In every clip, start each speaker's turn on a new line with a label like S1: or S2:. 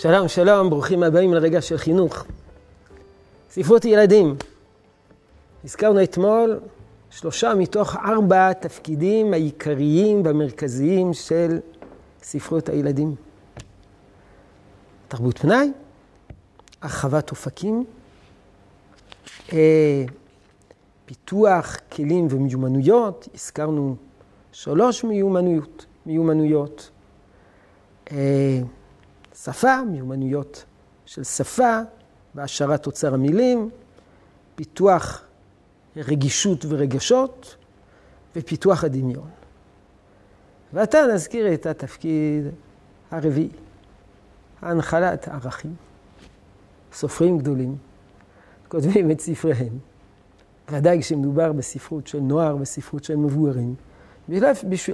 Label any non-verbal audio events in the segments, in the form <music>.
S1: שלום, שלום, ברוכים הבאים לרגע של חינוך. ספרות ילדים. הזכרנו אתמול שלושה מתוך ארבע התפקידים העיקריים והמרכזיים של ספרות הילדים. תרבות פנאי, הרחבת אופקים, אה, פיתוח כלים ומיומנויות, הזכרנו שלוש מיומנויות, מיומנויות. שפה, מיומנויות של שפה והשארת אוצר המילים, פיתוח רגישות ורגשות ופיתוח הדמיון. ועתה נזכיר את התפקיד הרביעי, הנחלת ערכים. סופרים גדולים כותבים את ספריהם, ודאי כשמדובר בספרות של נוער, בספרות של מבוגרים,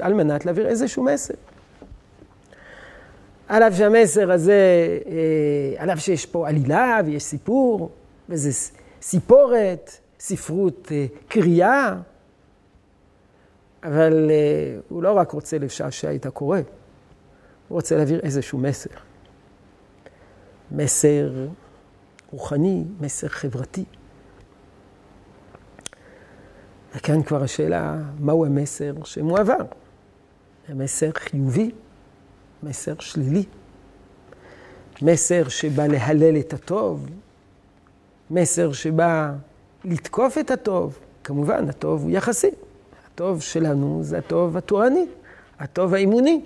S1: על מנת להעביר איזשהו מסר. על אף שהמסר הזה, אה, על אף שיש פה עלילה ויש סיפור, וזה סיפורת, ספרות אה, קריאה, אבל אה, הוא לא רק רוצה לשעשע את הקורא, הוא רוצה להעביר איזשהו מסר. מסר רוחני, מסר חברתי. וכאן כבר השאלה, מהו המסר שמועבר? המסר חיובי מסר שלילי. מסר שבא להלל את הטוב, מסר שבא לתקוף את הטוב. כמובן, הטוב הוא יחסי. הטוב שלנו זה הטוב התורני, הטוב האימוני.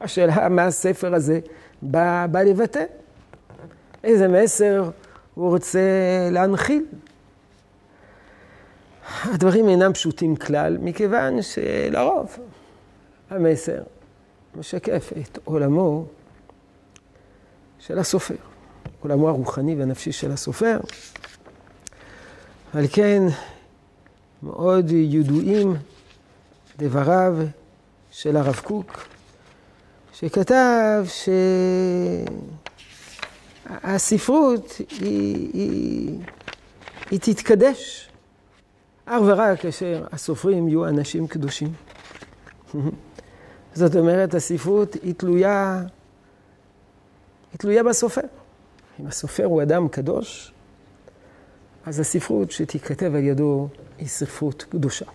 S1: השאלה, מה הספר הזה בא, בא לבטא? איזה מסר הוא רוצה להנחיל? הדברים אינם פשוטים כלל, מכיוון שלרוב המסר משקף את עולמו של הסופר, עולמו הרוחני והנפשי של הסופר. על כן, מאוד ידועים דבריו של הרב קוק, שכתב שהספרות היא, היא, היא תתקדש אך ורק כאשר הסופרים יהיו אנשים קדושים. <laughs> זאת אומרת, הספרות היא תלויה, היא תלויה בסופר. אם הסופר הוא אדם קדוש, אז הספרות שתיכתב על ידו היא ספרות קדושה.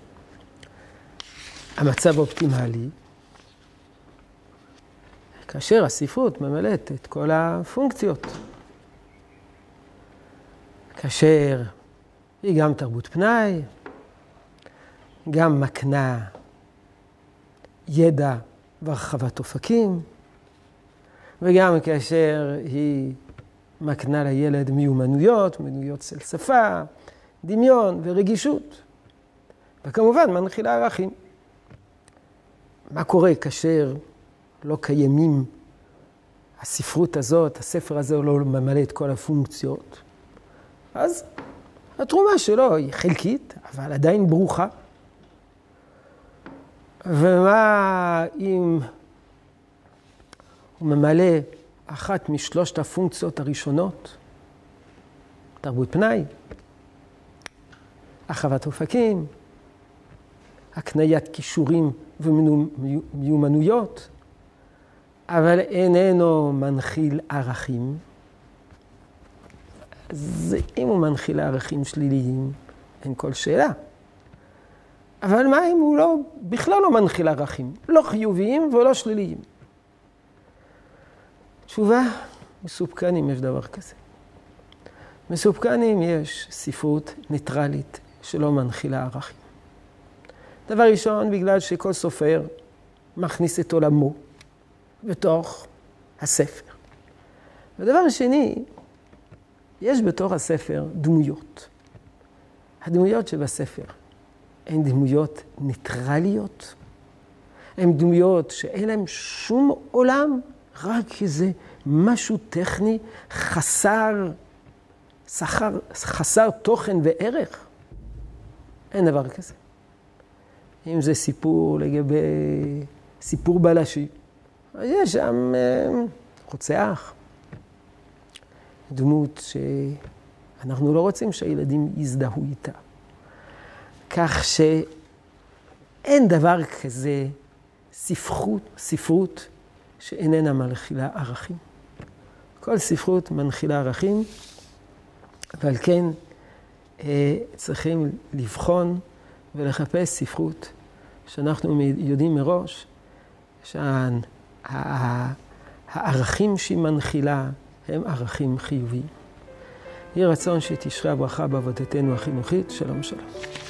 S1: המצב האופטימלי, כאשר הספרות ממלאת את כל הפונקציות. כאשר היא גם תרבות פנאי, גם מקנה ידע והרחבת אופקים, וגם כאשר היא מקנה לילד מיומנויות, מיומנויות של שפה, דמיון ורגישות. וכמובן מנחילה ערכים. מה קורה כאשר לא קיימים, הספרות הזאת, הספר הזה לא ממלא את כל הפונקציות? אז התרומה שלו היא חלקית, אבל עדיין ברוכה. ומה אם הוא ממלא אחת משלושת הפונקציות הראשונות? תרבות פנאי, הרחבת אופקים, הקניית כישורים ומיומנויות, אבל איננו מנחיל ערכים. אז אם הוא מנחיל ערכים שליליים, אין כל שאלה. אבל מה אם הוא לא, בכלל לא מנחיל ערכים, לא חיוביים ולא שליליים? תשובה, מסופקן אם יש דבר כזה. מסופקן אם יש ספרות ניטרלית שלא מנחילה ערכים. דבר ראשון, בגלל שכל סופר מכניס את עולמו בתוך הספר. ודבר שני, יש בתוך הספר דמויות. הדמויות שבספר הן דמויות ניטרליות, הן דמויות שאין להן שום עולם, רק איזה משהו טכני חסר, שכר, חסר תוכן וערך. אין דבר כזה. אם זה סיפור לגבי סיפור בלשי, אז יש שם אה, רוצח, דמות שאנחנו לא רוצים שהילדים יזדהו איתה. כך שאין דבר כזה ספרות, ספרות שאיננה מלכילה ערכים. כל ספרות מנחילה ערכים, ועל כן אה, צריכים לבחון ולחפש ספרות שאנחנו יודעים מראש שהערכים שהיא מנחילה הם ערכים חיוביים. יהי רצון שתשרה הברכה בעבודתנו החינוכית. שלום שלום.